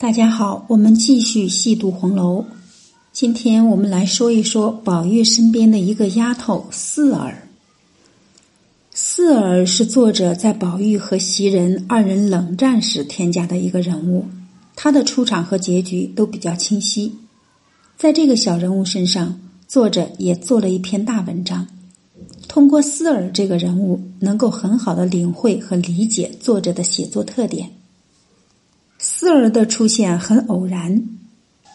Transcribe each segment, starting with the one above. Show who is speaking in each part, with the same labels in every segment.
Speaker 1: 大家好，我们继续细读红楼。今天我们来说一说宝玉身边的一个丫头四儿。四儿是作者在宝玉和袭人二人冷战时添加的一个人物，她的出场和结局都比较清晰。在这个小人物身上，作者也做了一篇大文章。通过四儿这个人物，能够很好的领会和理解作者的写作特点。四儿的出现很偶然，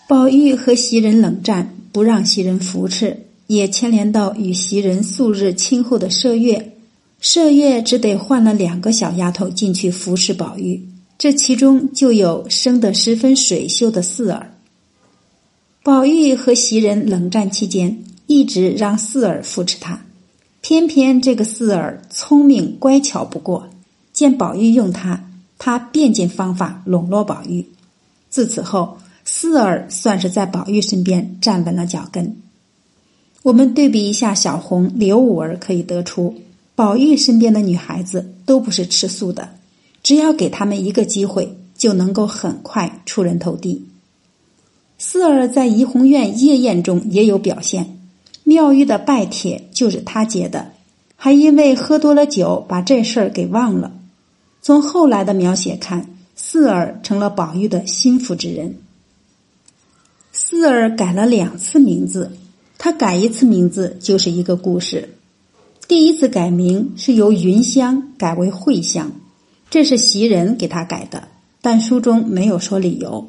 Speaker 1: 宝玉和袭人冷战，不让袭人扶持，也牵连到与袭人素日亲厚的麝月，麝月只得换了两个小丫头进去服侍宝玉，这其中就有生得十分水秀的四儿。宝玉和袭人冷战期间，一直让四儿扶持他，偏偏这个四儿聪明乖巧不过，见宝玉用他。他变尽方法笼络宝玉，自此后，四儿算是在宝玉身边站稳了脚跟。我们对比一下小红、刘五儿，可以得出，宝玉身边的女孩子都不是吃素的，只要给他们一个机会，就能够很快出人头地。四儿在怡红院夜宴中也有表现，妙玉的拜帖就是他接的，还因为喝多了酒，把这事儿给忘了。从后来的描写看，四儿成了宝玉的心腹之人。四儿改了两次名字，他改一次名字就是一个故事。第一次改名是由云香改为慧香，这是袭人给他改的，但书中没有说理由。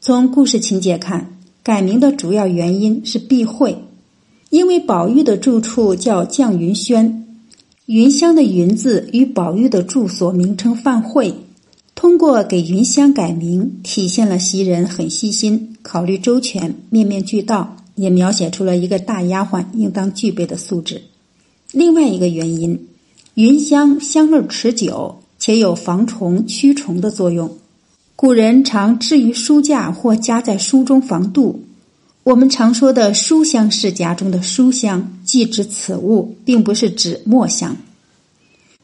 Speaker 1: 从故事情节看，改名的主要原因是避讳，因为宝玉的住处叫绛云轩。云香的“云”字与宝玉的住所名称犯讳，通过给云香改名，体现了袭人很细心、考虑周全、面面俱到，也描写出了一个大丫鬟应当具备的素质。另外一个原因，云香香味持久，且有防虫驱虫的作用。古人常置于书架或夹在书中防蠹。我们常说的书香世家中的书香，即指此物，并不是指墨香。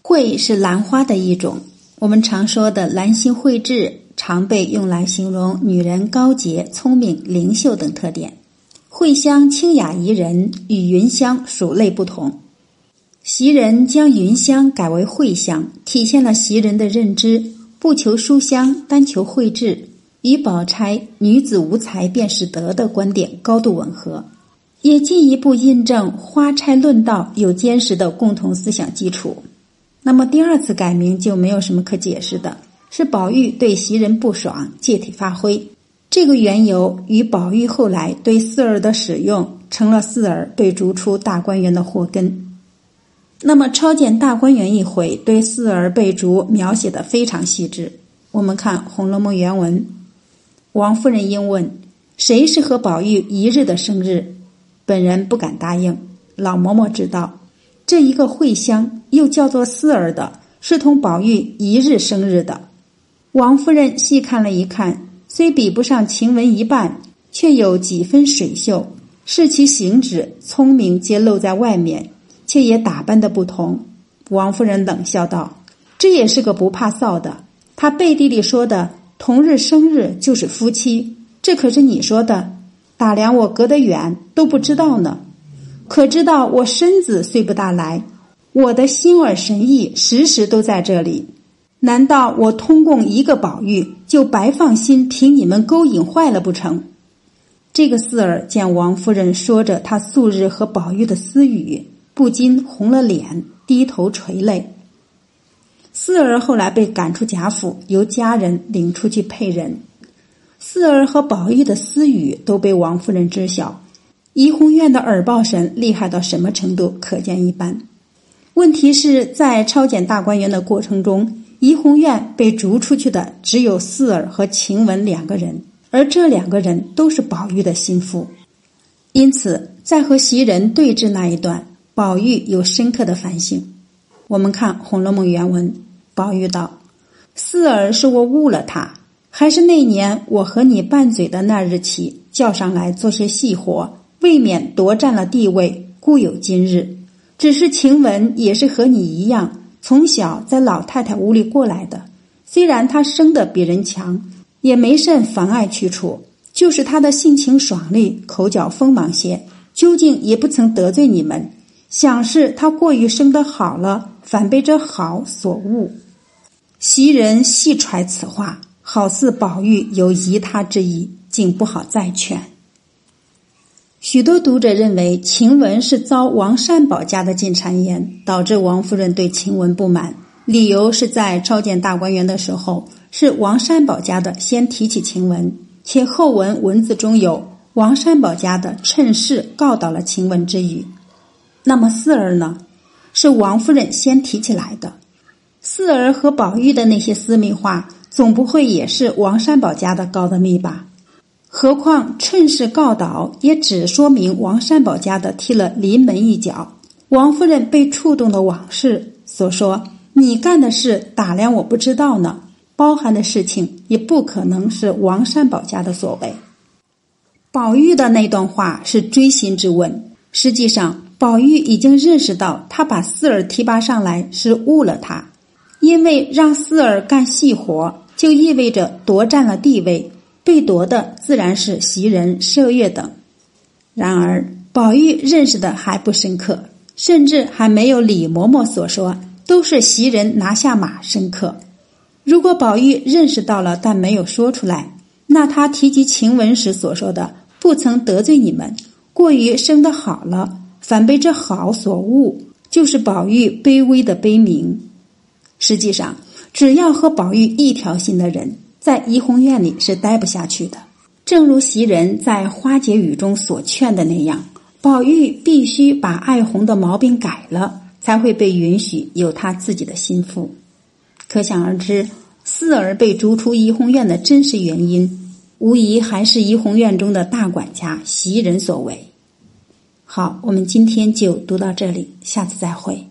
Speaker 1: 慧是兰花的一种，我们常说的兰心蕙质，常被用来形容女人高洁、聪明、灵秀等特点。蕙香清雅宜人，与云香属类不同。袭人将云香改为蕙香，体现了袭人的认知，不求书香，单求蕙质。与宝钗“女子无才便是德”的观点高度吻合，也进一步印证花钗论道有坚实的共同思想基础。那么第二次改名就没有什么可解释的，是宝玉对袭人不爽，借题发挥。这个缘由与宝玉后来对四儿的使用，成了四儿被逐出大观园的祸根。那么抄检大观园一回，对四儿被逐描写的非常细致。我们看《红楼梦》原文。王夫人应问：“谁是和宝玉一日的生日？”本人不敢答应。老嬷嬷知道，这一个慧香又叫做四儿的，是同宝玉一日生日的。王夫人细看了一看，虽比不上晴雯一半，却有几分水秀。视其行止聪明，皆露在外面，却也打扮的不同。王夫人冷笑道：“这也是个不怕臊的。他背地里说的。”同日生日就是夫妻，这可是你说的。打量我隔得远都不知道呢，可知道我身子虽不大来，我的心儿神意时时都在这里。难道我通共一个宝玉就白放心凭你们勾引坏了不成？这个四儿见王夫人说着她素日和宝玉的私语，不禁红了脸，低头垂泪。四儿后来被赶出贾府，由家人领出去配人。四儿和宝玉的私语都被王夫人知晓。怡红院的耳报神厉害到什么程度，可见一斑。问题是在抄检大观园的过程中，怡红院被逐出去的只有四儿和晴雯两个人，而这两个人都是宝玉的心腹。因此，在和袭人对峙那一段，宝玉有深刻的反省。我们看《红楼梦》原文。宝玉道：“四儿是我误了他，还是那年我和你拌嘴的那日起叫上来做些细活，未免夺占了地位，故有今日。只是晴雯也是和你一样，从小在老太太屋里过来的，虽然她生的比人强，也没甚妨碍去处。就是她的性情爽利，口角锋芒些，究竟也不曾得罪你们。想是他过于生得好了，反被这好所误。袭人细揣此话，好似宝玉有疑他之意，竟不好再劝。许多读者认为晴雯是遭王善保家的进谗言，导致王夫人对晴雯不满。理由是在召见大观园的时候，是王善保家的先提起晴雯，且后文文字中有王善保家的趁势告倒了晴雯之语。那么四儿呢？是王夫人先提起来的。四儿和宝玉的那些私密话，总不会也是王善保家的告的密吧？何况趁势告倒，也只说明王善保家的踢了临门一脚。王夫人被触动的往事所说，你干的事打量我不知道呢，包含的事情也不可能是王善保家的所为。宝玉的那段话是锥心之问，实际上宝玉已经认识到，他把四儿提拔上来是误了他，因为让四儿干细活，就意味着夺占了地位。被夺的自然是袭人、麝月等。然而，宝玉认识的还不深刻，甚至还没有李嬷嬷所说都是袭人拿下马深刻。如果宝玉认识到了，但没有说出来，那他提及晴雯时所说的“不曾得罪你们”，过于生的好了，反被这好所误，就是宝玉卑微的悲鸣。实际上，只要和宝玉一条心的人。在怡红院里是待不下去的，正如袭人在花解语中所劝的那样，宝玉必须把爱红的毛病改了，才会被允许有他自己的心腹。可想而知，四儿被逐出怡红院的真实原因，无疑还是怡红院中的大管家袭人所为。好，我们今天就读到这里，下次再会。